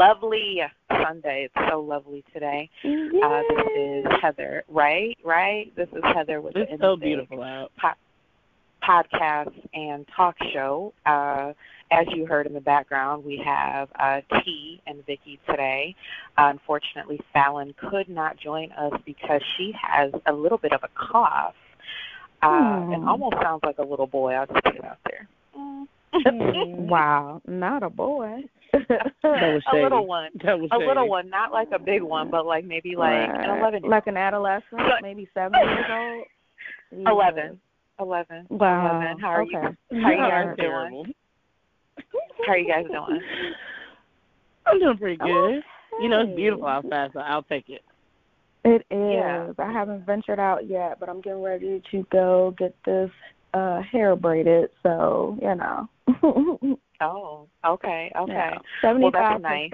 afternoon, and happy, lovely Sunday. It's so lovely today. Uh, this is Heather, right? Right? This is Heather with it's the so beautiful out. Po- podcast and talk show. Uh, as you heard in the background, we have uh, T and Vicky today. Uh, unfortunately, Fallon could not join us because she has a little bit of a cough. Uh, Hmm. It almost sounds like a little boy. I'll just put it out there. wow, not a boy. That was a shady. little one. That was A little one, not like a big one, but like maybe like an Right. eleven. like an adolescent, So- maybe seven years old. Jesus. Eleven. Eleven. Wow. Eleven. How are okay. you? How you You guys are doing? How are you guys doing? I'm doing pretty good. You know, it's beautiful outside, so I'll take it. It is. Yeah. I haven't ventured out yet, but I'm getting ready to go get this uh hair braided. So you know. Oh, okay, okay. Yeah. Well, 75 that's nice.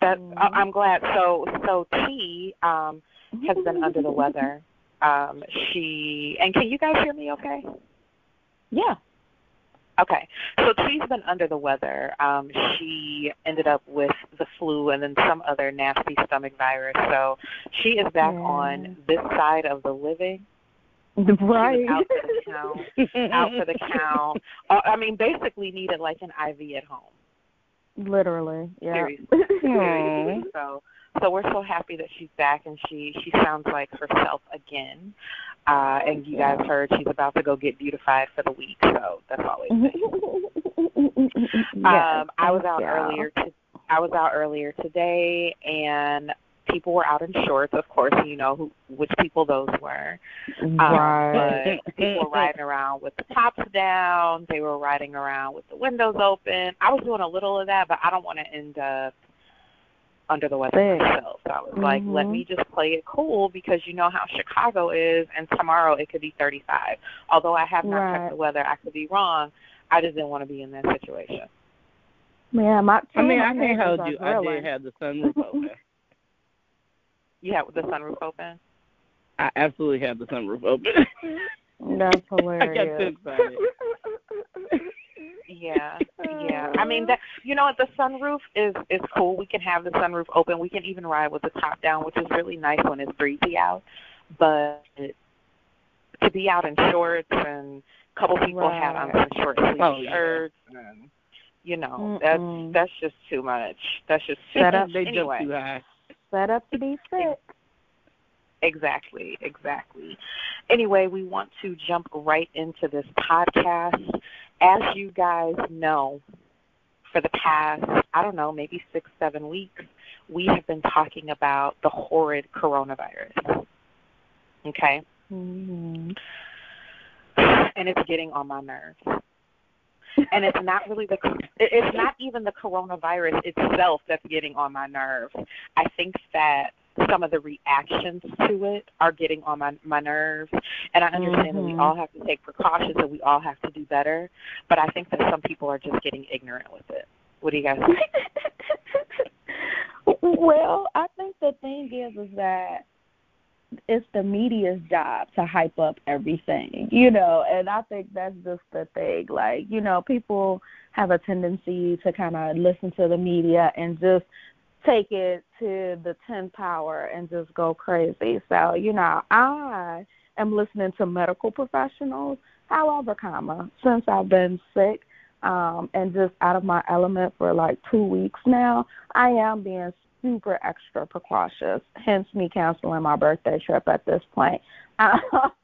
That I- I'm glad. So, so T um, has been under the weather. Um, she and can you guys hear me? Okay. Yeah. Okay. So T's been under the weather. Um, she ended up with the flu and then some other nasty stomach virus. So she is back Yeah. on this side of the living. Right. Out for the count. out for the count. Uh, I mean, basically needed like an IV at home. Literally. Yeah. Seriously. Seriously. So, so we're so happy that she's back and she she sounds like herself again. Uh, and you guys heard she's about to go get beautified for the week. So that's always nice. Um, I was out earlier. To, I was out earlier today, and people were out in shorts. Of course, you know who, which people those were. Um, Right. But people were riding around with the tops down. They were riding around with the windows open. I was doing a little of that, but I don't want to end up under the weather Sick. myself. So I was like, let me just play it cool because you know how Chicago is, and tomorrow it could be 35. Although I have not Right. checked the weather, I could be wrong. I just didn't want to be in that situation. Yeah, my I mean, I can't hold are you. I grilling. did have the sunroof open. You have the sunroof open. I absolutely had the sunroof open. That's I got too hilarious. excited. Yeah, yeah. I mean that you know the sunroof is is cool. We can have the sunroof open. We can even ride with the top down, which is really nice when it's breezy out. But to be out in shorts and a couple people had on some short sleeve Oh, yeah. shirts and you know, Mm-mm. that's that's just too much. That's just too Shut much. up. they anyway. jump too high. Set up to be sick. Exactly, exactly. Anyway, we want to jump right into this podcast. As you guys know, for the past, I don't know, maybe six, seven weeks, we have been talking about the horrid coronavirus. Okay? Mm-hmm. And it's getting on my nerves. And it's not really the it- it's not even the coronavirus itself that's getting on my nerves. I think that some of the reactions to it are getting on my my nerves and I understand that we Mhm. all have to take precautions and we all have to do better, but I think that some people are just getting ignorant with it. What do you guys think? well, I think the thing is is that it's the media's job to hype up everything, you know, and I think that's just the thing. Like, you know, people have a tendency to kind of listen to the media and just take it to the 10 power and just go crazy. So, you know, I am listening to medical professionals. However, comma, since I've been sick um and just out of my element for like 2 weeks now, I am being super extra precautious. Hence me canceling my birthday trip at this point.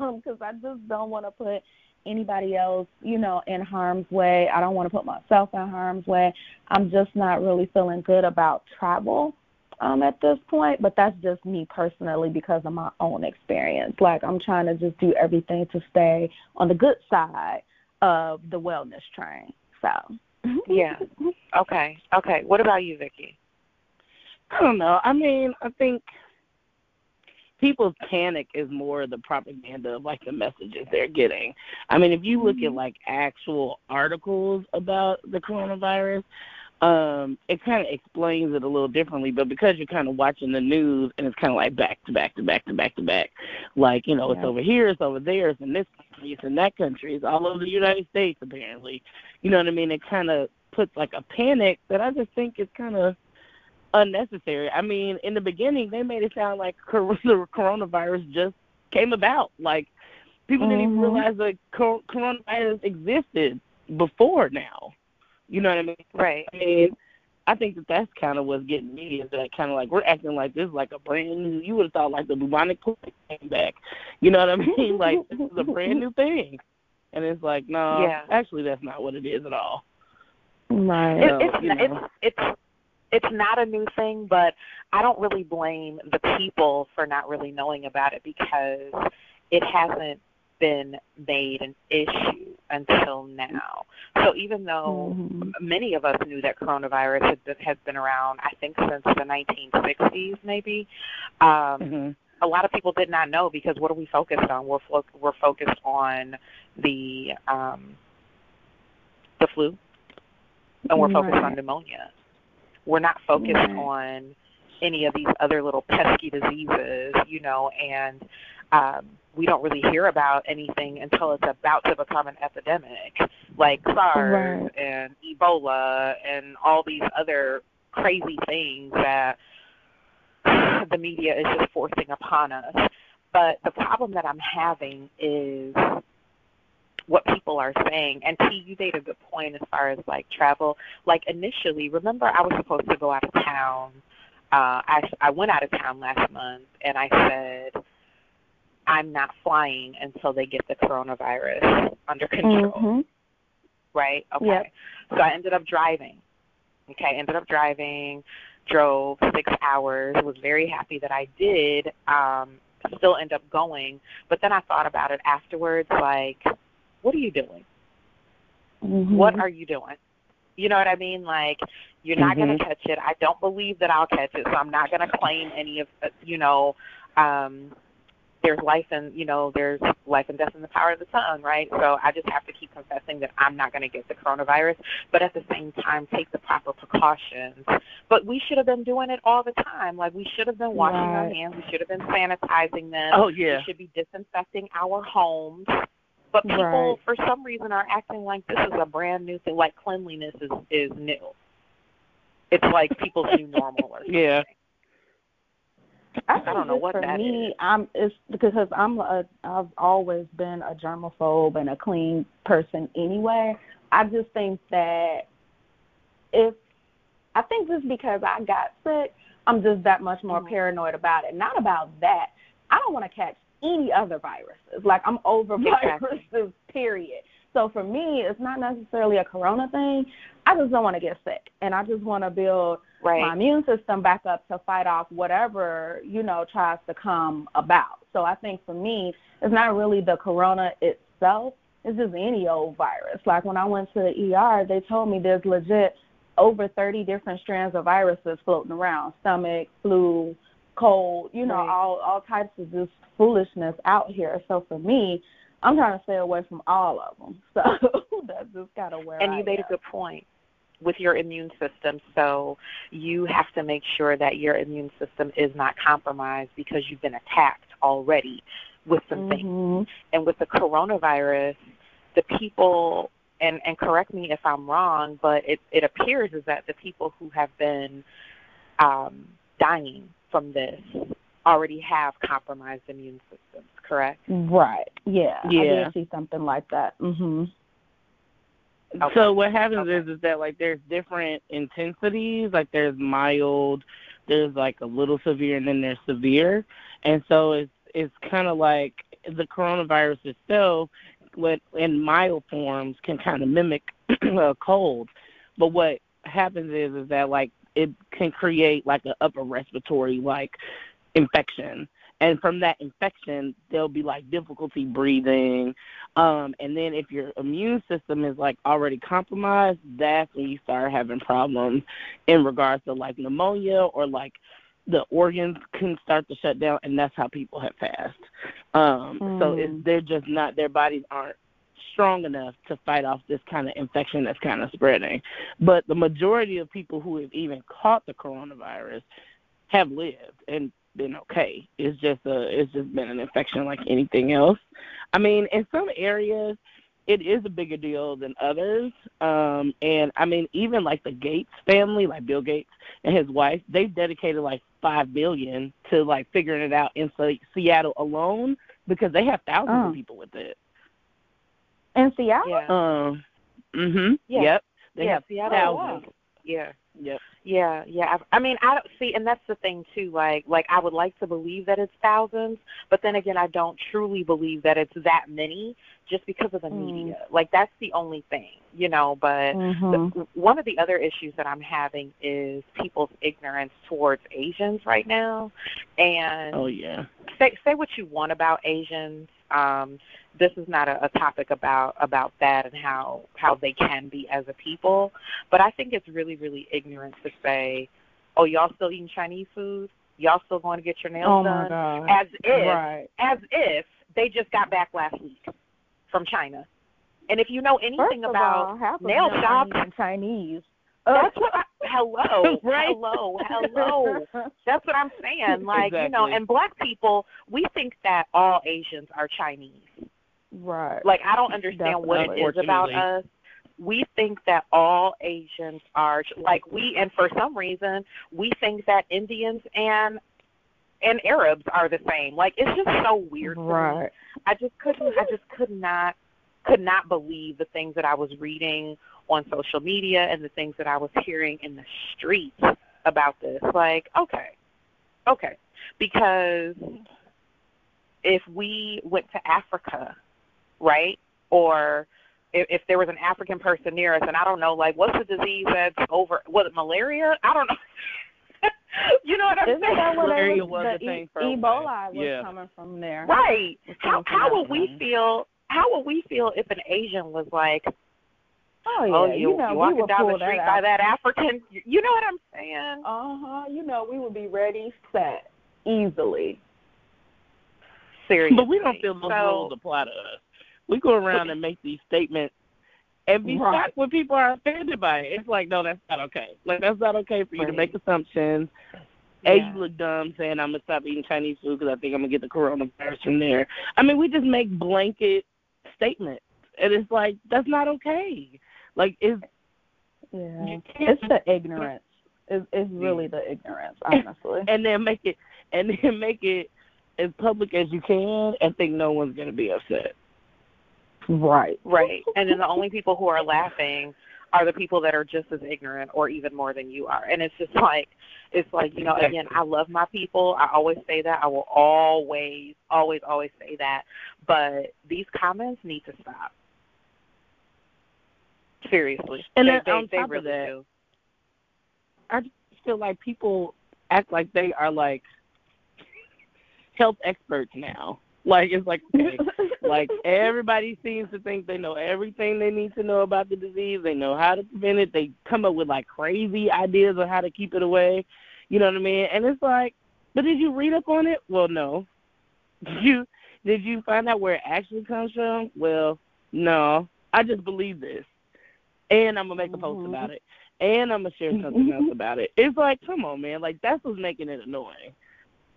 Um cuz I just don't want to put anybody else, you know, in harm's way. I don't want to put myself in harm's way. I'm just not really feeling good about travel um at this point, but that's just me personally because of my own experience. Like I'm trying to just do everything to stay on the good side of the wellness train. So, Yeah. Okay. Okay. What about you, Vicky? I don't know. I mean, I think people's panic is more the propaganda of like the messages they're getting. I mean, if you look at like actual articles about the coronavirus, um, it kind of explains it a little differently. But because you're kind of watching the news and it's kind of like back to back to back to back to back, like you know, it's over here, it's over there, it's in this country, it's in that country, it's all over the United States apparently. You know what I mean? It kind of puts like a panic that I just think is kind of unnecessary. I mean, in the beginning, they made it sound like the coronavirus just came about. Like people mm-hmm. didn't even mm-hmm. realize the coronavirus existed before now. You know what I mean? Right. I mean, I think that that's kind of what's getting me is that kind of like we're acting like this is like a brand new. You would have thought like the bubonic plague came back. You know what I mean? like this is a brand new thing, and it's like no, yeah. actually that's not what it is at all. Right. It, it's, it's it's it's not a new thing, but I don't really blame the people for not really knowing about it because it hasn't been made an issue until now. So even though mm-hmm. many of us knew that coronavirus has been around, I think since the 1960s, maybe. Um, mm-hmm. A lot of people did not know because what are we focused on? We're fo- we're focused on the um, the flu, and we're focused right. on pneumonia. We're not focused right. on any of these other little pesky diseases, you know, and um, we don't really hear about anything until it's about to become an epidemic, like SARS right. and Ebola and all these other crazy things that the media is just forcing upon us. But the problem that I'm having is what people are saying. And T, you made a good point as far as like travel. Like initially, remember I was supposed to go out of town. Uh, I I went out of town last month, and I said I'm not flying until they get the coronavirus under control. Mm-hmm. Right? Okay. Yep. So I ended up driving. Okay, ended up driving, drove six hours, was very happy that I did, um, still end up going. But then I thought about it afterwards, like, what are you doing? Mm-hmm. What are you doing? You know what I mean? Like, you're not mm-hmm. going to catch it. I don't believe that I'll catch it, so I'm not going to claim any of, you know, um, there's life and you know there's life and death in the power of the tongue right so i just have to keep confessing that i'm not going to get the coronavirus but at the same time take the proper precautions but we should have been doing it all the time like we should have been washing right. our hands we should have been sanitizing them oh yeah we should be disinfecting our homes but people right. for some reason are acting like this is a brand new thing like cleanliness is is new it's like people's new normal or something. yeah I, I don't know what for that me, is. I'm it's because I'm a I've always been a germaphobe and a clean person anyway. I just think that if I think just because I got sick, I'm just that much more mm-hmm. paranoid about it. Not about that. I don't want to catch any other viruses. Like I'm over exactly. viruses, period. So for me, it's not necessarily a corona thing. I just don't want to get sick, and I just want to build right. my immune system back up to fight off whatever you know tries to come about. So I think for me, it's not really the corona itself. It's just any old virus. Like when I went to the ER, they told me there's legit over 30 different strands of viruses floating around: stomach, flu, cold. You know, right. all all types of just foolishness out here. So for me, I'm trying to stay away from all of them. So that's just kind of where. And I you made am. a good point with your immune system. So you have to make sure that your immune system is not compromised because you've been attacked already with some mm-hmm. things. And with the coronavirus, the people and and correct me if I'm wrong, but it it appears is that the people who have been um, dying from this already have compromised immune systems, correct? Right. Yeah. Yeah. I did see something like that. Mhm. Okay. So what happens okay. is is that like there's different intensities, like there's mild, there's like a little severe, and then there's severe, and so it's it's kind of like the coronavirus itself, what in mild forms can kind of mimic a cold, but what happens is is that like it can create like an upper respiratory like infection. And from that infection there'll be like difficulty breathing. Um and then if your immune system is like already compromised that's when you start having problems in regards to like pneumonia or like the organs can start to shut down and that's how people have passed. Um mm. so it's they're just not their bodies aren't strong enough to fight off this kind of infection that's kind of spreading but the majority of people who have even caught the coronavirus have lived and been okay. It's just a it's just been an infection like anything else. I mean, in some areas it is a bigger deal than others. Um, and I mean, even like the Gates family, like Bill Gates and his wife, they've dedicated like five billion to like figuring it out in Seattle alone because they have thousands Oh. of people with it. In Seattle? Yeah. Um, mhm. Yeah. Yep. They yeah, have Seattle. thousands. Yeah. Yep. Yeah, yeah. I, I mean, I don't see, and that's the thing too. Like, like I would like to believe that it's thousands, but then again, I don't truly believe that it's that many, just because of the Mm. media. Like, that's the only thing, you know. But Mhm. the, one of the other issues that I'm having is people's ignorance towards Asians right now, and Oh yeah. say say what you want about Asians. Um, this is not a, a topic about about that and how how they can be as a people, but I think it's really really ignorant to say, "Oh, y'all still eating Chinese food? Y'all still going to get your nails Oh done?" god. As if Right. as if they just got back last week from China. And if you know anything about all, nail shops, aren't Chinese. that's what I, hello, Right. hello, hello. That's what I'm saying. Like, you know, and black people, we think that all Asians are Chinese. Right. Like, I don't understand what it is about us. We think that all Asians are like we, and for some reason, we think that Indians and and Arabs are the same. Like, it's just so weird. to me. Right. I just couldn't. I just could not could not believe the things that I was reading on social media and the things that I was hearing in the streets about this. Like, okay, okay, because if we went to Africa, right, or if, if there was an African person near us, and I don't know, like, what's the disease that's over? Was it malaria? I don't know. you know what I'm Isn't saying? that what Malaria was was? a The thing e- for Ebola while. was Yeah. coming from there. Right. How coming how would we feel? How would we feel if an Asian was like, Oh yeah, "Oh, you, you know you walking would down the street that by that African"? You know what I'm saying? Uh huh. You know we would be ready, set, easily. Seriously. But we don't feel those so, rules apply to us. We go around and make these statements and be Right. shocked when people are offended by it. It's like, no, that's not okay. Like that's not okay for you to make assumptions. A, Yeah. you look dumb saying I'm gonna stop eating Chinese food because I think I'm gonna get the coronavirus from there. I mean, we just make blanket statements, and it's like that's not okay. Like, it's Yeah. It's the ignorance. It's, it's really the ignorance, honestly. and then make it and then make it as public as you can and think no one's gonna be upset. Right. Right. And then the only people who are laughing are the people that are just as ignorant or even more than you are. And it's just like it's like, you know, again, I love my people. I always say that. I will always, always, always say that. But these comments need to stop. Seriously. And they, then they, on they top of that- do. I just feel like people act like they are like health experts now. Like it's like like everybody seems to think they know everything they need to know about the disease. They know how to prevent it. They come up with like crazy ideas on how to keep it away. You know what I mean? And it's like, but did you read up on it? Well, no. Did you did you find out where it actually comes from? Well, no. I just believe this, and I'm gonna make a post Mhm. about it, and I'm gonna share something else about it. It's like, come on, man. Like that's what's making it annoying.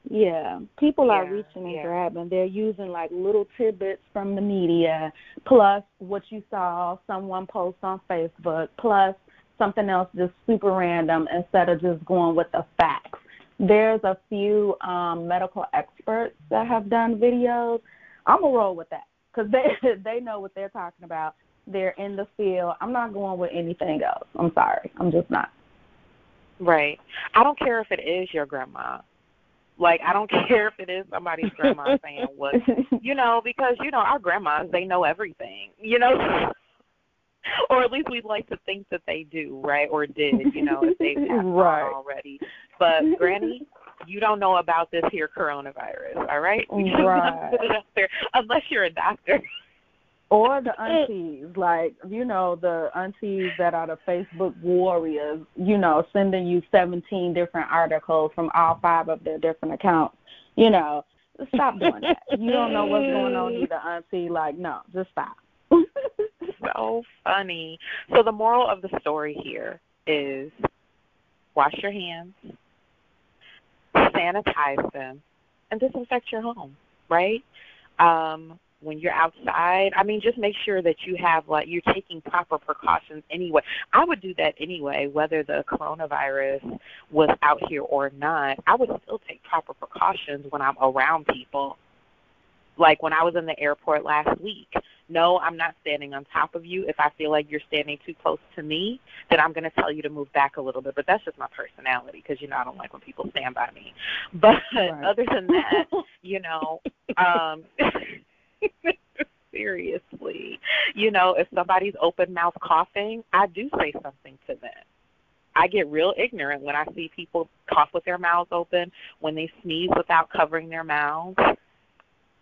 Yeah, people are reaching and yeah. grabbing. They're using like little tidbits from the media, plus what you saw someone post on Facebook, plus something else just super random instead of just going with the facts. There's a few um, medical experts that have done videos. I'm gonna roll with that because they they know what they're talking about. They're in the field. I'm not going with anything else. I'm sorry. I'm just not. Right. I don't care if it is your grandma. Like I don't care if it is somebody's grandma saying what you know, because you know our grandmas they know everything, you know, or at least we'd like to think that they do, right? Or did, you know, if they've passed Right. already. But Granny, you don't know about this here coronavirus, all right? We just Right. put it up there, unless you're a doctor. Or the aunties, like you know, the aunties that are the Facebook warriors, you know, sending you seventeen different articles from all five of their different accounts. You know, stop doing that. You don't know what's going on either, auntie. Like, no, just stop. so funny. So the moral of the story here is wash your hands, sanitize them, and disinfect your home, right? Um, when you're outside, I mean, just make sure that you have like you're taking proper precautions anyway. I would do that anyway, whether the coronavirus was out here or not. I would still take proper precautions when I'm around people. Like when I was in the airport last week, no, I'm not standing on top of you. If I feel like you're standing too close to me, then I'm going to tell you to move back a little bit. But that's just my personality because you know I don't like when people stand by me. But right. other than that, you know, um seriously. You know, if somebody's open mouth coughing, I do say something to them. I get real ignorant when I see people cough with their mouths open, when they sneeze without covering their mouths.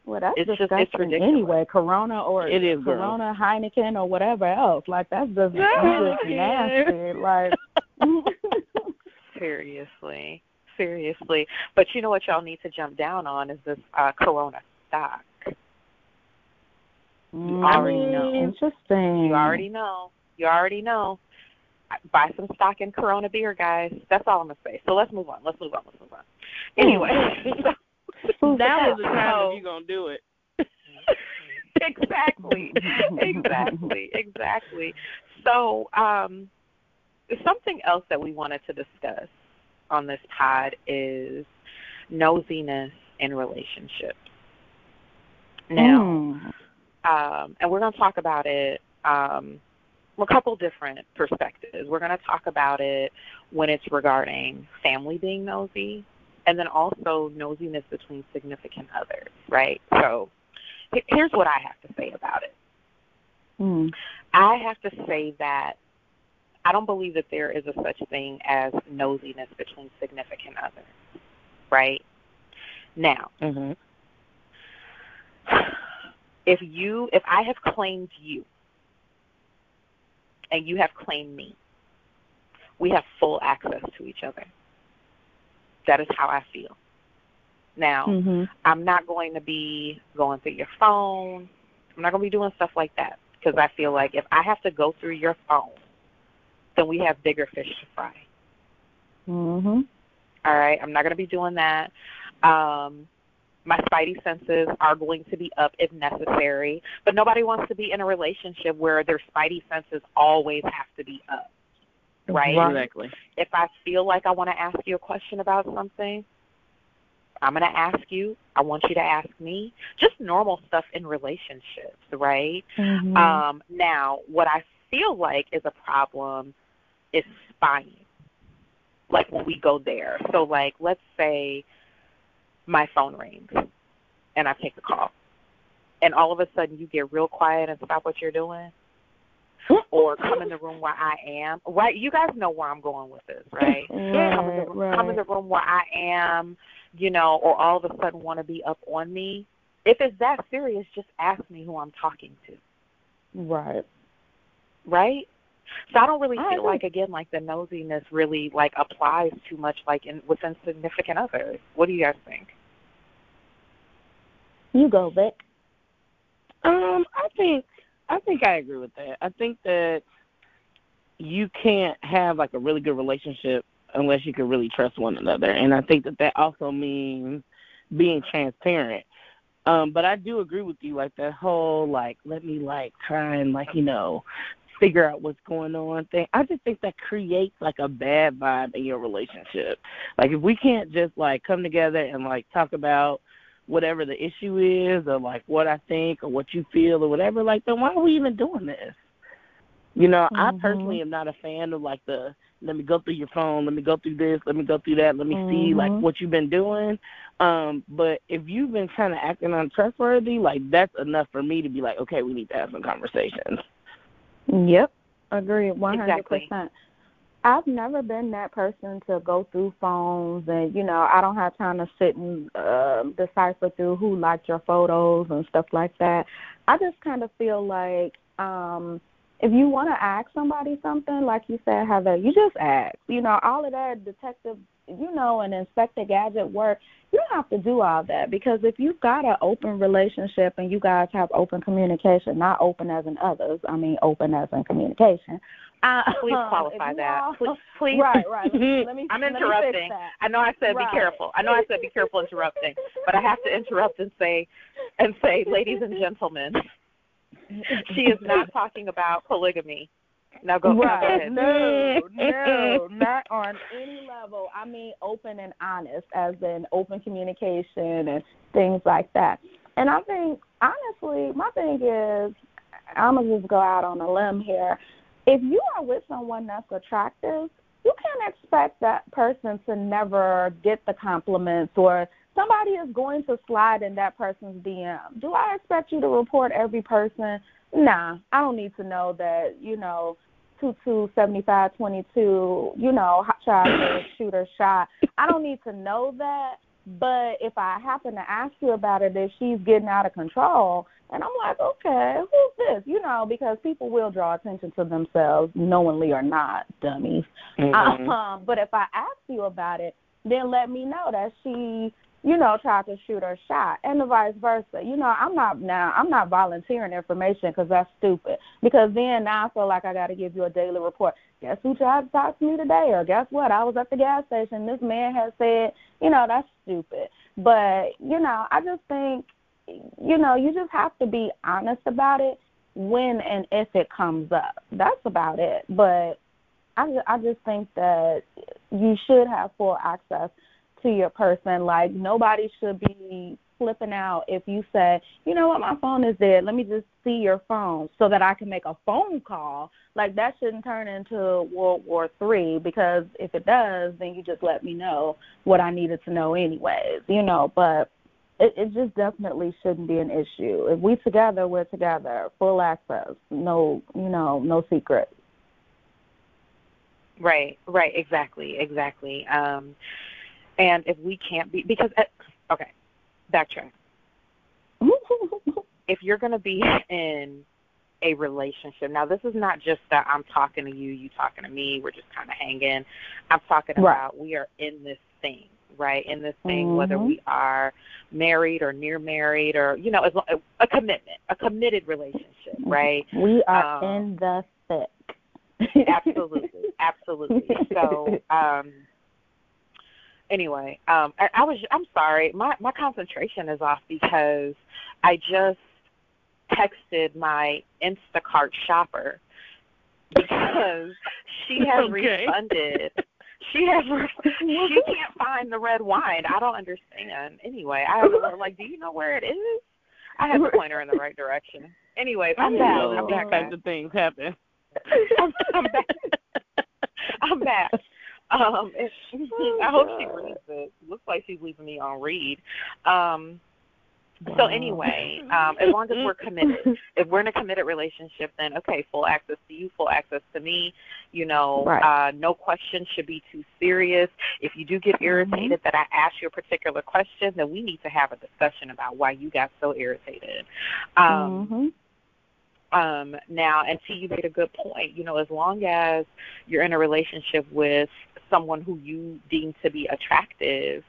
Well, that's it's disgusting just, it's ridiculous. anyway. Corona or it is Corona, girl. Heineken or whatever else. Like that's just, that's just nasty. Like seriously, seriously. But you know what y'all need to jump down on is this uh Corona stock. You already know. Interesting. You already know. You already know. Buy some stock in Corona beer, guys. That's all I'm gonna say. So let's move on. Let's move on. Let's move on. Anyway. so, that was the time if you're gonna do it. exactly, exactly, exactly. So, um, something else that we wanted to discuss on this pod is nosiness in relationships. Now, mm. Um, and we're going to talk about it um, from a couple different perspectives. We're going to talk about it when it's regarding family being nosy, and then also nosiness between significant others, right? So here's what I have to say about it. Mm. I have to say that I don't believe that there is a such thing as nosiness between significant others, right? Now, mm-hmm. If you, if I have claimed you, and you have claimed me, we have full access to each other. That is how I feel. Now, mm-hmm. I'm not going to be going through your phone. I'm not going to be doing stuff like that because I feel like if I have to go through your phone, then we have bigger fish to fry. Mhm. All right, I'm not going to be doing that. Um, my spidey senses are going to be up if necessary, but nobody wants to be in a relationship where their spidey senses always have to be up right? Exactly. If I feel like I want to ask you a question about something, I'm going to ask you. I want you to ask me. Just normal stuff in relationships, right? Mm-hmm. Um, now, what I feel like is a problem is spying. Like when we go there. So, like, let's say my phone rings and I take the call, and all of a sudden you get real quiet and stop what you're doing or come in the room where I am. Right? You guys know where I'm going with this, right? right come, in the, right. come in the room where I am, you know, or all of a sudden want to be up on me. If it's that serious, just ask me who I'm talking to. Right. Right? So I don't really I feel agree. like again like the nosiness really like applies too much like in within significant others. What do you guys think? You go, Vic. Um, I think I think I agree with that. I think that you can't have like a really good relationship unless you can really trust one another, and I think that that also means being transparent. Um, but I do agree with you, like that whole like let me like try and like you know figure out what's going on thing. I just think that creates like a bad vibe in your relationship. Like if we can't just like come together and like talk about whatever the issue is or like what I think or what you feel or whatever, like then why are we even doing this? You know, mm-hmm. I personally am not a fan of like the let me go through your phone, let me go through this, let me go through that, let me mm-hmm. see like what you've been doing. Um, but if you've been kind of acting untrustworthy, like that's enough for me to be like, okay, we need to have some conversations. Yep, agree, one hundred Exactly. percent. I've never been that person to go through phones, and you know, I don't have time to sit and uh, decipher through who liked your photos and stuff like that. I just kind of feel like um if you want to ask somebody something, like you said, Heather, you just ask. You know, all of that detective you know, and Inspector Gadget work, you don't have to do all that because if you've got an open relationship and you guys have open communication, not open as in others, I mean open as in communication. Uh, please qualify that. All, please, please. Right, right. Let me, I'm let me interrupting. I know I said Right. be careful. I know I said be careful interrupting, but I have to interrupt and say and say, ladies and gentlemen, she is not talking about polygamy. Now go, now go Right. ahead. No, no, not on any level. I mean open and honest, as in open communication and things like that. And I think honestly, my thing is I'm gonna just go out on a limb here. If you are with someone that's attractive, you can't expect that person to never get the compliments or somebody is going to slide in that person's DM. Do I expect you to report every person? Nah, I don't need to know that, you know, two two seventy five twenty two, you know, hot shot or shooter shot. I don't need to know that. But if I happen to ask you about it, if she's getting out of control, and I'm like, okay, who's this? You know, because people will draw attention to themselves, knowingly or not, dummies. Mhm. Um, but if I ask you about it, then let me know that she, you know, tried to shoot her shot, and the vice versa. You know, I'm not now. I'm not volunteering information because that's stupid. Because then now I feel like I got to give you a daily report. Guess who tried to talk to me today? Or guess what? I was at the gas station. This man has said, you know, that's stupid. But you know, I just think, you know, you just have to be honest about it when and if it comes up. That's about it. But I I just think that you should have full access to your person. Like nobody should be flipping out if you say, you know what, my phone is dead. Let me just see your phone so that I can make a phone call. Like that shouldn't turn into World War Three because if it does, then you just let me know what I needed to know anyways. You know, but it, it just definitely shouldn't be an issue. If we together, we're together. Full access. No, you know, no secrets. Right, right, exactly, exactly. Um, and if we can't be, because, uh, okay, backtrack. If you're going to be in a relationship, now this is not just that I'm talking to you, you talking to me, we're just kind of hanging. I'm talking Right. about we are in this thing, right? In this thing, whether Mhm. we are married or near married or, you know, as lo- a commitment, a committed relationship, right? We are Um, in the thick. absolutely, absolutely. So, um, anyway, um, I, I was I'm sorry, my my concentration is off because I just texted my Instacart shopper because she has Okay. refunded. She has she can't find the red wine. I don't understand. Anyway, I was like, do you know where it is? I had to point her in the right direction. Anyway, I I'm back. I'm back. types of things happen. I'm, I'm back. I'm back. Um, if, I hope she reads it. Looks like she's leaving me on read. Um, so anyway, um, as long as we're committed, if we're in a committed relationship, then okay, full access to you, full access to me. You know, Right. uh, no question should be too serious. If you do get irritated that I ask you a particular question, then we need to have a discussion about why you got so irritated. Um, Mhm. um now and T you made a good point you know as long as you're in a relationship with someone who you deem to be attractive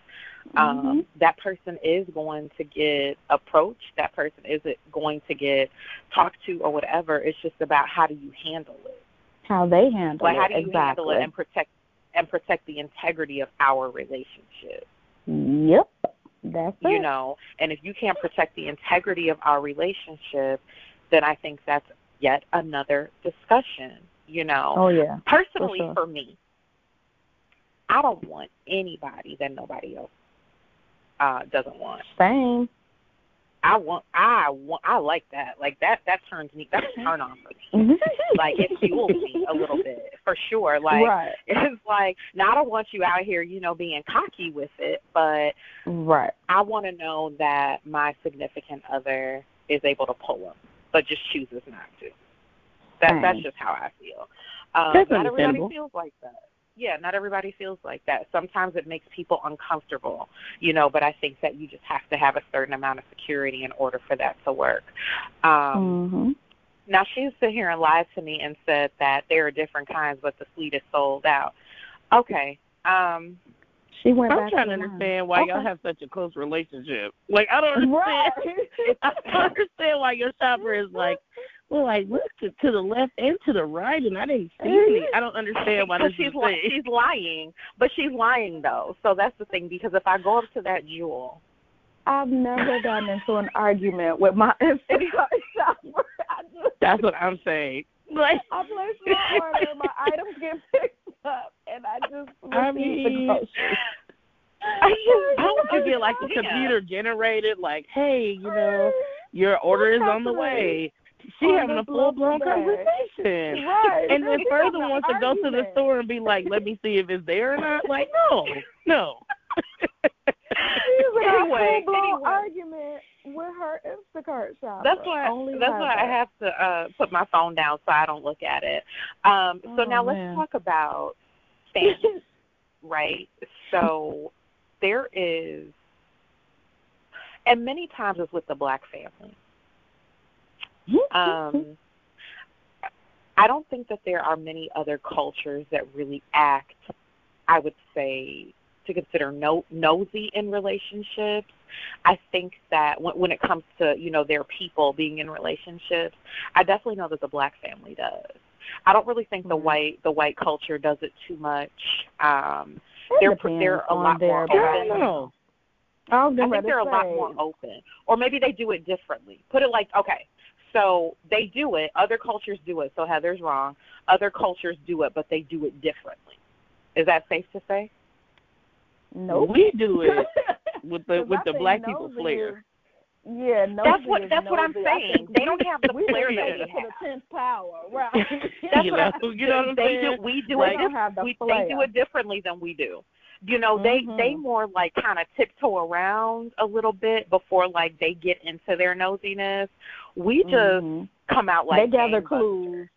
um Mhm. that person is going to get approached that person is going to get talked to or whatever it's just about how do you handle it How they handle like it how do you exactly. handle it and protect and protect the integrity of our relationship Yep, that's you it. know and if you can't protect the integrity of our relationship then i think that's yet another discussion you know Oh yeah. personally sure. for me i don't want anybody that nobody else uh doesn't want Same. i want i want i like that like that that turns me that's a turn on for me like it fuels me a little bit for sure like right. it's like now i don't want you out here you know being cocky with it but Right. I want to know that my significant other is able to pull them, but just chooses not to. That that's just how I feel. Um, That's not everybody feels like that. Yeah, not everybody feels like that. Sometimes it makes people uncomfortable, you know. But I think that you just have to have a certain amount of security in order for that to work. Um, mhm. now she sit here and lied to me and said that there are different kinds, but the sweet is sold out. Okay. Um, She went. I'm back trying to to line. understand why y'all have such a close relationship. Like I don't understand. Right. I don't understand why your shopper is like, well, I looked to, to the left and to the right, and I didn't see any. I don't understand why this she's is li- she's lying, but she's lying though. So that's the thing. Because if I go up to that Jewel, I've never gotten into an argument with my Instacart shopper. I just That's what I'm saying. Like, I place my order, my items get picked up, and I just receive I the mean, groceries. I just How would you don't get like a computer generated? Like, hey, you know, your order is on the way. She having a full blown conversation. Right. And then further wants to go to the store and be like, let me see if it's there or not. Like, no, no. She's Anyway, a full blown anyway. argument with her Instacart shopper. That's why. Only that's why I have to uh put my phone down so I don't look at it. Um. So Oh, now let's talk about family, right? So there is, and many times it's with the black family. Um, I don't think that there are many other cultures that really act, I would say, to consider no, nosy in relationships. I think that when, when it comes to you know their people being in relationships, I definitely know that the black family does. I don't really think the white the white culture does it too much. Um, they're they're a lot more I don't open. know. I was I getting think they're a lot more open, or maybe they do it differently. Put it like, okay, so they do it. Other cultures do it. So Heather's wrong. Other cultures do it, but they do it differently. Is that safe to say? Nope. We do it with the with I the black people nosy flair. Yeah, nosy That's what that's what I'm saying. think They don't have the we flair just that we to have. the tenth power, right? That's you what know, I'm- you know what I'm they saying? do. We do Like- it. don't have the we, they do it differently than we do. You know, they Mhm. they more like kind of tiptoe around a little bit before like they get into their nosiness. We just Mhm. come out like they gather clues,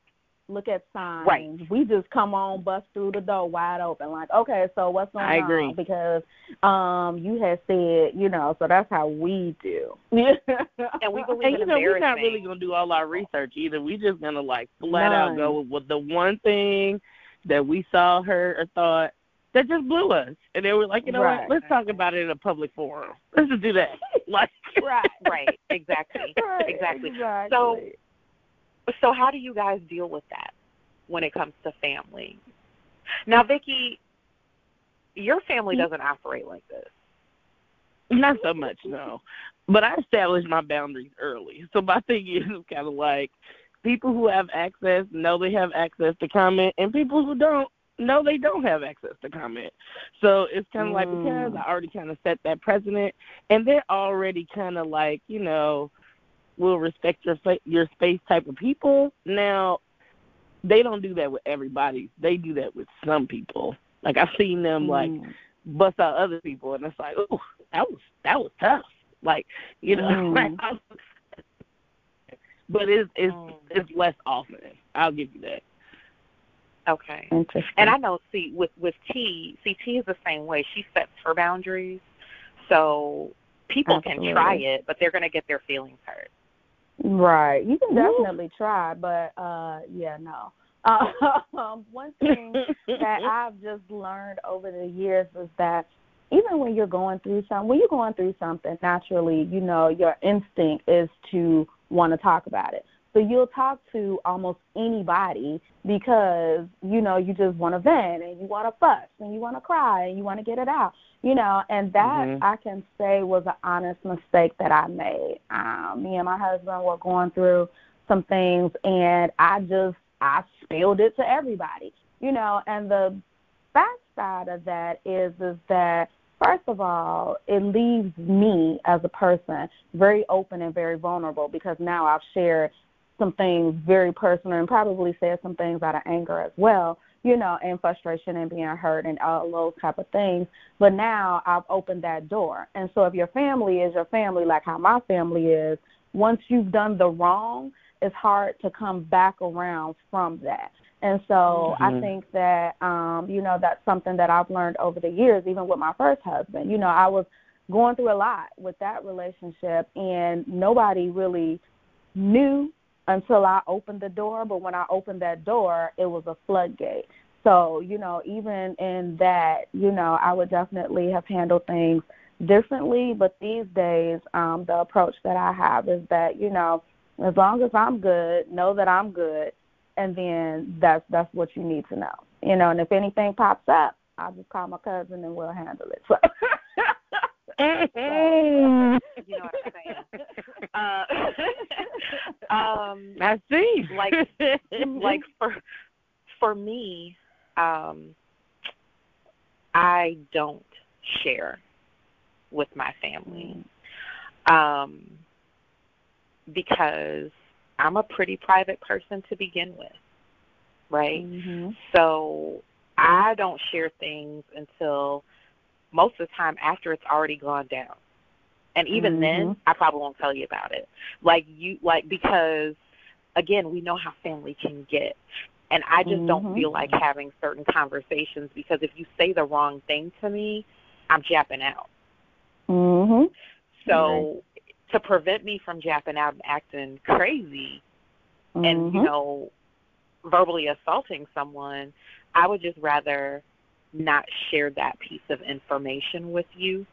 look at signs. Right. We just come on, bust through the door wide open, like, okay, so what's going I on? agree. Because um you had said, you know, so that's how we do. And we believe And in you know, we're not really gonna do all our research either. We're just gonna like flat out go with, with the one thing that we saw, heard, or thought that just blew us, and they we're like, you know Right. what? Let's talk about it in a public forum. Let's just do that. Like, right. right, exactly. Right, Exactly. exactly. So- So how do you guys deal with that when it comes to family? Now, Vicky, your family doesn't operate like this. Not so much, no. But I established my boundaries early. So my thing is kind of like people who have access know they have access to comment, and people who don't know they don't have access to comment. So it's kind of like Mm. because I already kind of set that precedent, and they're already kind of like you know will respect your your space type of people. Now they don't do that with everybody. They do that with some people. Like I've seen them like Mm. bust out other people, and it's like, oh, that was that was tough. Like you know, Mm. like, was- but it's it's Mm. it's less often. I'll give you that. Okay. Interesting. And I know, see, with with T, see, T is the same way. She sets her boundaries, so people can try it, but they're going to get their feelings hurt. Right. You can Ooh. definitely try, but uh yeah, no. Um, one thing that I've just learned over the years is that even when you're going through something, when you're going through something, naturally, you know, your instinct is to want to talk about it. So you'll talk to almost anybody because, you know, you just want to vent and you want to fuss and you want to cry and you want to get it out, you know, and that Mhm. I can say was an honest mistake that I made. Um, me and my husband were going through some things and I just I spilled it to everybody. You know, and the backside of that is is that first of all, it leaves me as a person very open and very vulnerable because now I've shared some things very personal and probably said some things out of anger as well, you know, and frustration and being hurt and all those type of things. But now I've opened that door. And so if your family is your family like how my family is, once you've done the wrong, it's hard to come back around from that. And so I Mhm. think that um, you know, that's something that I've learned over the years, even with my first husband. You know, I was going through a lot with that relationship and nobody really knew until I opened the door, but when I opened that door, it was a floodgate. So, you know, even in that, you know, I would definitely have handled things differently. But these days, um, the approach that I have is that, you know, as long as I'm good, know that I'm good, and then that's that's what you need to know. You know, and if anything pops up, I'll just call my cousin and we'll handle it. So. you know what I'm saying? Uh, um, I see. like, like for for me, um, I don't share with my family um, because I'm a pretty private person to begin with, right? Mm-hmm. So I don't share things until most of the time after it's already gone down. And even Mm-hmm. then, I probably won't tell you about it. Like you like because again, we know how family can get. And I just don't Mhm. feel like having certain conversations because if you say the wrong thing to me, I'm japping out. Mhm. So to prevent me from japping out and acting crazy and you Mhm. know verbally assaulting someone, I would just rather not share that piece of information with you.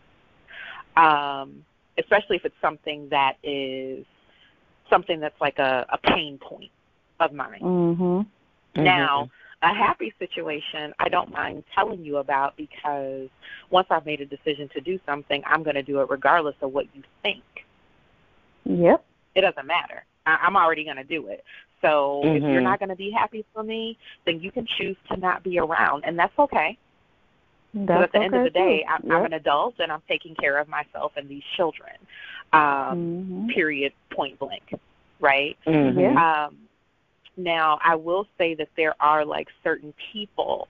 Um, especially if it's something that is something that's like a, a pain point of mine. Mhm. Now, a happy situation I don't mind telling you about because once I've made a decision to do something, I'm going to do it regardless of what you think. Yep. It doesn't matter. I, I'm already going to do it. So if you're Mhm. not going to be happy for me, then you can choose to not be around, and that's okay. That's at the end of the day. I'm, Yep. I'm an adult and I'm taking care of myself and these children. Um, Mhm. Period. Point blank. Right. Mhm. Um, now, I will say that there are like certain people,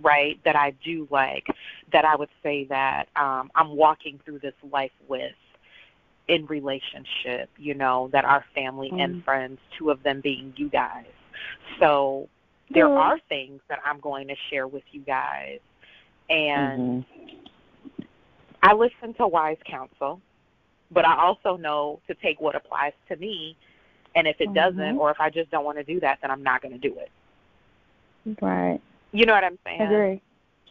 right, that I do like, that I would say that um, I'm walking through this life with in relationship, you know, that are family and Mhm. friends, two of them being you guys. So there are things that I'm going to share with you guys. And Mhm. I listen to wise counsel, but I also know to take what applies to me. And if it doesn't, Mhm. or if I just don't want to do that, then I'm not going to do it. Right. You know what I'm saying? I Agree.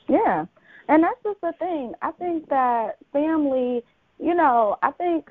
Yeah. And that's just the thing. I think that family, you know, I think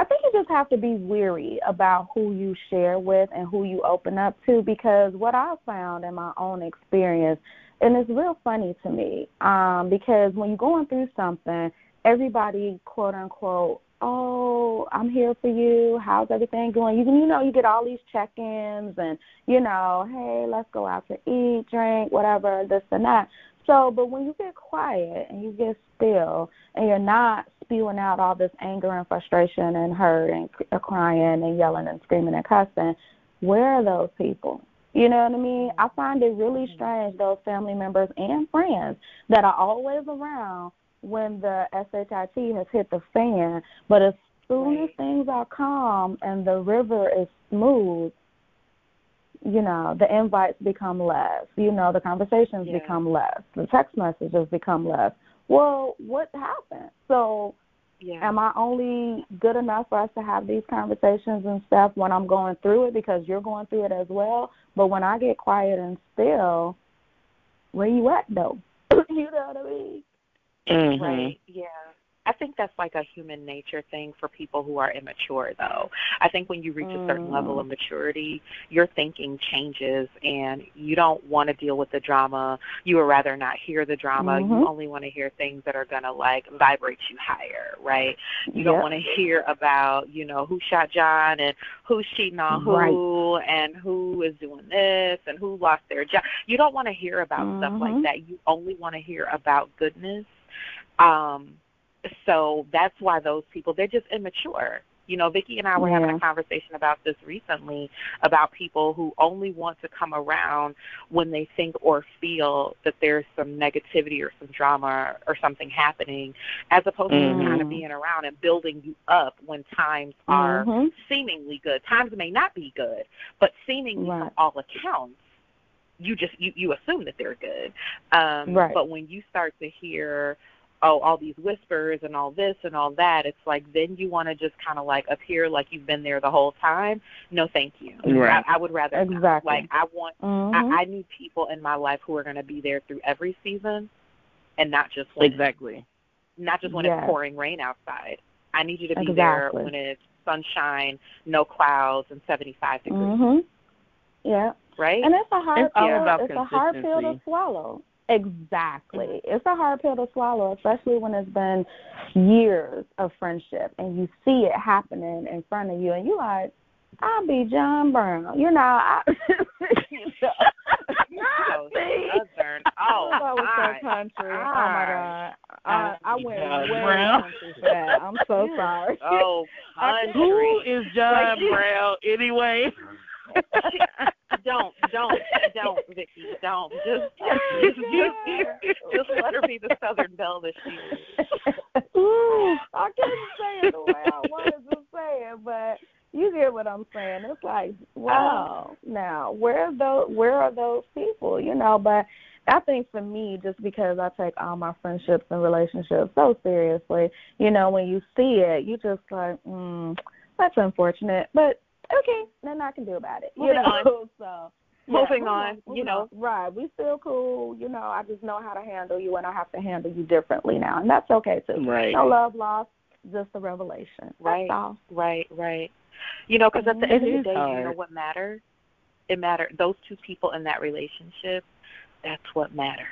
I think you just have to be weary about who you share with and who you open up to because what I found in my own experience and it's real funny to me, um, because when you're going through something, everybody quote unquote, Oh, I'm here for you. How's everything going? You you know, you get all these check ins and, you know, hey, let's go out to eat, drink, whatever, this and that. So, but when you get quiet and you get still and you're not spewing out all this anger and frustration and hurt and crying and yelling and screaming and cussing, where are those people? You know what I mean? I mm-hmm. find it really mm-hmm. strange those family members and friends that are always around when the SHIT has hit the fan, but as soon as things are calm and the river is smooth, you know, the invites become less. You know, the conversations Yeah. become less. The text messages become less. Well, what happened? So, Yeah. am I only good enough for us to have these conversations and stuff when I'm going through it because you're going through it as well? But when I get quiet and still, where you at though? you know what I mean? Mhm. Right. Yeah. I think that's like a human nature thing for people who are immature, though. I think when you reach a certain level of maturity, your thinking changes and you don't want to deal with the drama. You would rather not hear the drama. Mhm. You only want to hear things that are going to like vibrate you higher, right? You don't want to hear about, you know, who shot John and who's cheating on who and who is doing this and who lost their job. You don't want to hear about stuff like Mhm. that. You only want to hear about goodness. Um so that's why those people they're just immature. You know, Vicki and I were having a conversation about this recently about people who only want to come around when they think or feel that there's some negativity or some drama or something happening, as opposed to kind of Mhm. being around and building you up when times are Mhm. seemingly good. Times may not be good, but seemingly from all accounts, you just you you assume that they're good. Um, Right. But when you start to hear, oh, all these whispers and all this and all that, it's like then you want to just kind of like appear like you've been there the whole time. No, thank you. Right. I, I would rather not. Exactly. like I want. Mhm. I, I need people in my life who are going to be there through every season, and not just when Exactly. not just when Yes. it's pouring rain outside. I need you to be Exactly. there when it's sunshine, no clouds, and 75 degrees. Mhm. Yeah. Right? And it's a hard It's all pill. about It's a hard pill to swallow. Exactly. Mm-hmm. It's a hard pill to swallow, especially when it's been years of friendship and you see it happening in front of you and you like, I'll be John Brown. You know, I you know. so southern. Oh, that was my so country. Oh my god. I I went John way Brown. country for that. I'm so sorry. Oh, I- Who country. is John Like- Brown anyway? don't, don't, don't, Vicky, don't. Just, just, just, just let her be the Southern Belle that she is. Ooh, I can't say it the way I wanted to say it, but you get what I'm saying. It's like, wow. Now, where are those? Where are those people? You know, but I think for me, just because I take all my friendships and relationships so seriously, you know, when you see it, you just like, mm, that's unfortunate, but okay, nothing I can do about it. You Moving know, on. so. Moving yeah, on, you know. Right. We still cool, you know, I just know how to handle you and I have to handle you differently now. And that's okay too. Right. No love lost, just a revelation. Right. That's all. Right, right. You know, because at the It end of the day, you know what matters? It matters. Those two people in that relationship, that's what matters.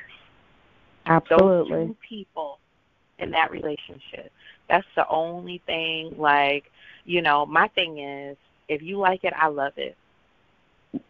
Absolutely. Those two people in that relationship, that's the only thing. Like, you know, my thing is, if you like it, I love it.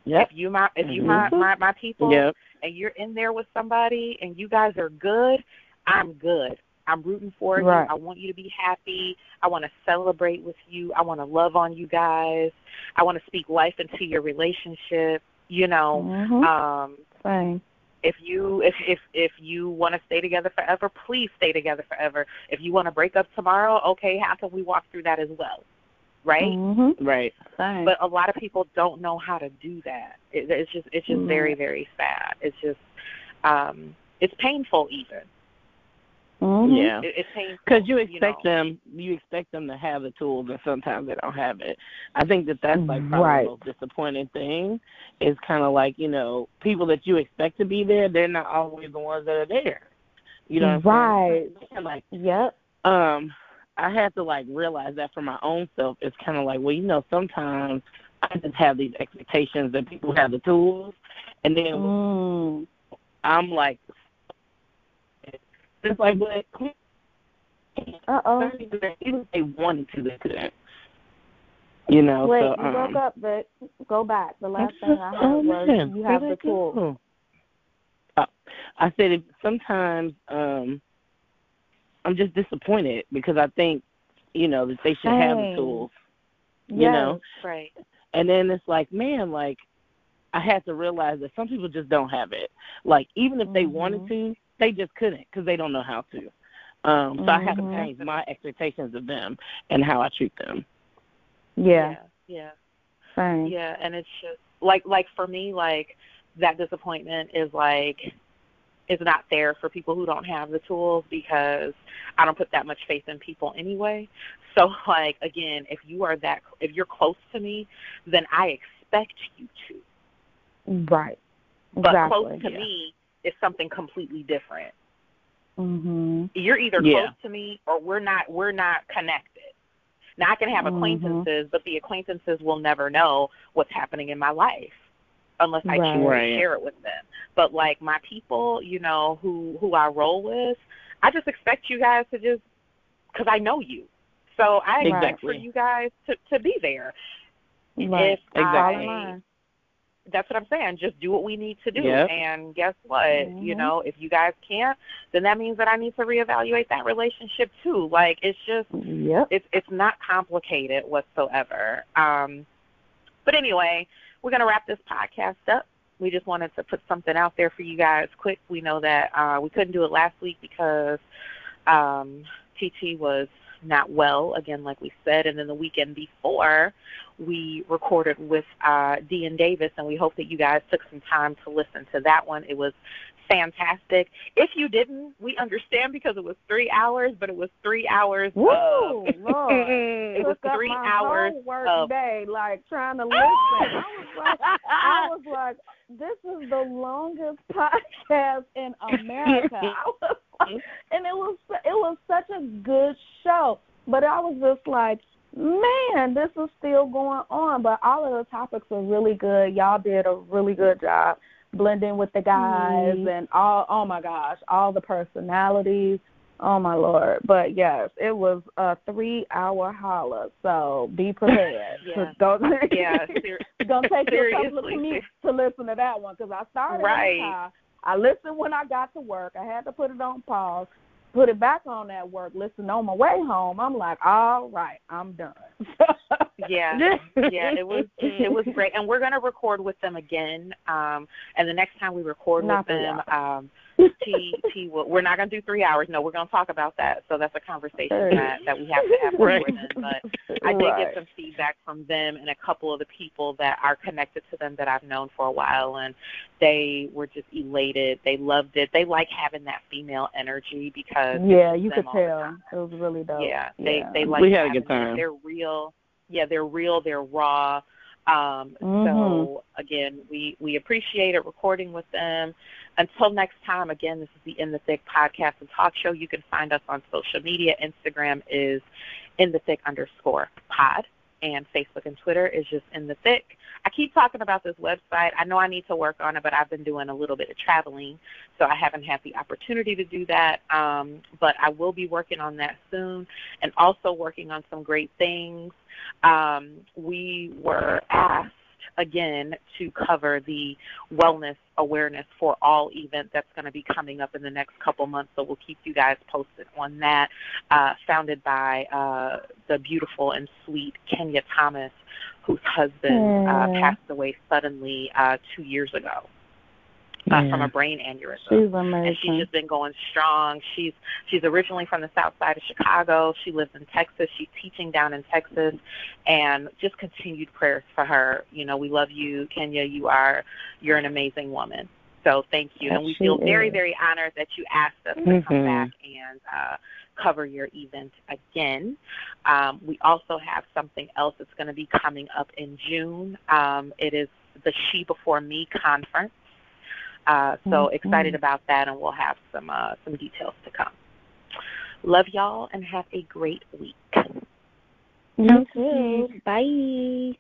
Yep. If you my if you Mhm. my, my my people Yep. and you're in there with somebody and you guys are good, I'm good. I'm rooting for you. I want you to be happy. I want to celebrate with you. I want to love on you guys. I want to speak life into your relationship. You know, Mhm. um, Same. if you if if if you want to stay together forever, please stay together forever. If you want to break up tomorrow, okay, how can we walk through that as well? Right? Mhm. Right. Same. but a lot of people don't know how to do that. It, it's just it's just Mm. very very sad. It's just um it's painful even. Mhm. Yeah. It, it's painful Because you expect know. them, you expect them to have the tools, and sometimes they don't have it. I think that that's like probably Right. the most disappointing thing. Is kind of like you know people that you expect to be there, they're not always the ones that are there. You know, what I'm saying? Like Yep. um, I had to like realize that for my own self. It's kind of like, well, you know, sometimes I just have these expectations that people have the tools, and then Mm. I'm like, it's like, but Uh oh. even they wanted to, they couldn't. You know, Wait, so you um, broke up, but go back. The last thing I oh, heard was man, you have the tools. Uh, I said it, sometimes um I'm just disappointed because I think, you know, that they should have the tools. You Yes. know? right. And then it's like, man, like I had to realize that some people just don't have it. Like even if they Mhm. wanted to, they just couldn't because they don't know how to. Um, so I had to change my expectations of them and how I treat them. Yeah. Yeah. Same. Yeah, and it's just like like for me like that disappointment is like is not there for people who don't have the tools because I don't put that much faith in people anyway. So like again, if you are that if you're close to me, then I expect you to. Right. But exactly. close to yeah. me is something completely different. Mhm. You're either Yeah. close to me or we're not we're not connected. Now I can have Mhm. acquaintances, but the acquaintances will never know what's happening in my life unless I Right. choose to share it with them. But like my people, you know, who who I roll with, I just expect you guys to just cuz I know you. So I expect for you guys to to be there. Right. If Exactly. I that's what I'm saying. Just do what we need to do. Yep. And guess what? You Mhm. know, if you guys can't, then that means that I need to reevaluate that relationship too. Like it's just Yep. it's it's not complicated whatsoever. Um but anyway, we're gonna wrap this podcast up. We just wanted to put something out there for you guys quick. We know that uh we couldn't do it last week because um TT was not well again like we said and then the weekend before we recorded with uh Dean Davis and we hope that you guys took some time to listen to that one. It was fantastic. If you didn't, we understand because it was three hours, but it was three hours. Woo, of, Lord. it was three my hours whole work of day, like trying to listen. I was like, I was like, this is the longest podcast in America. Like, and it was it was such a good show, but I was just like, man, this is still going on. But all of the topics were really good. Y'all did a really good job blending with the guys Mhm. and all. Oh my gosh, all the personalities. Oh my lord! But yes, it was a three-hour holla. So be prepared. Yeah. Go, yeah, ser- it's gonna take you a couple of Seriously. commutes to listen to that one because I started Right. car. I listened when I got to work. I had to put it on pause, put it back on at work. Listen on my way home. I'm like, all right, I'm done. yeah. yeah, it was it was great, and we're gonna record with them again. Um, and the next time we record Not with them, um, T T will. We're not gonna do three hours. No, we're gonna talk about that. So that's a conversation Right. that that we have to have before Right. then. But I did Right. get some feedback from them and a couple of the people that are connected to them that I've known for a while, and they were just elated. They loved it. They like having that female energy because Yeah, you could tell. It was really dope. Yeah, they Yeah. they like We had a good time. They're real. Yeah, they're real. They're raw. Um, Mhm. So again, we we appreciate it recording with them. Until next time, again, this is the In the Thick podcast and talk show. You can find us on social media. Instagram is In the Thick underscore pod, and Facebook and Twitter is just In the Thick. I keep talking about this website. I know I need to work on it, but I've been doing a little bit of traveling, so I haven't had the opportunity to do that. Um, but I will be working on that soon, and also working on some great things. Um, we were asked again to cover the wellness awareness for all event that's going to be coming up in the next couple months. So we'll keep you guys posted on that. Uh, founded by uh, the beautiful and sweet Kenya Thomas, whose husband uh, passed away suddenly uh, two years ago uh, from a brain aneurysm She's amazing. and she's just been going strong. She's she's originally from the south side of Chicago. She lives in Texas. She's teaching down in Texas, and just continued prayers for her. You know, we love you, Kenya. You are you're an amazing woman. So thank you, and we feel very is. very honored that you asked us to come Mhm. back and uh, cover your event again. Um, we also have something else that's going to be coming up in June. Um, it is the She Before Me conference. Uh, so mm-hmm. excited about that, and we'll have some uh, some details to come. Love y'all, and have a great week. Okay. Bye.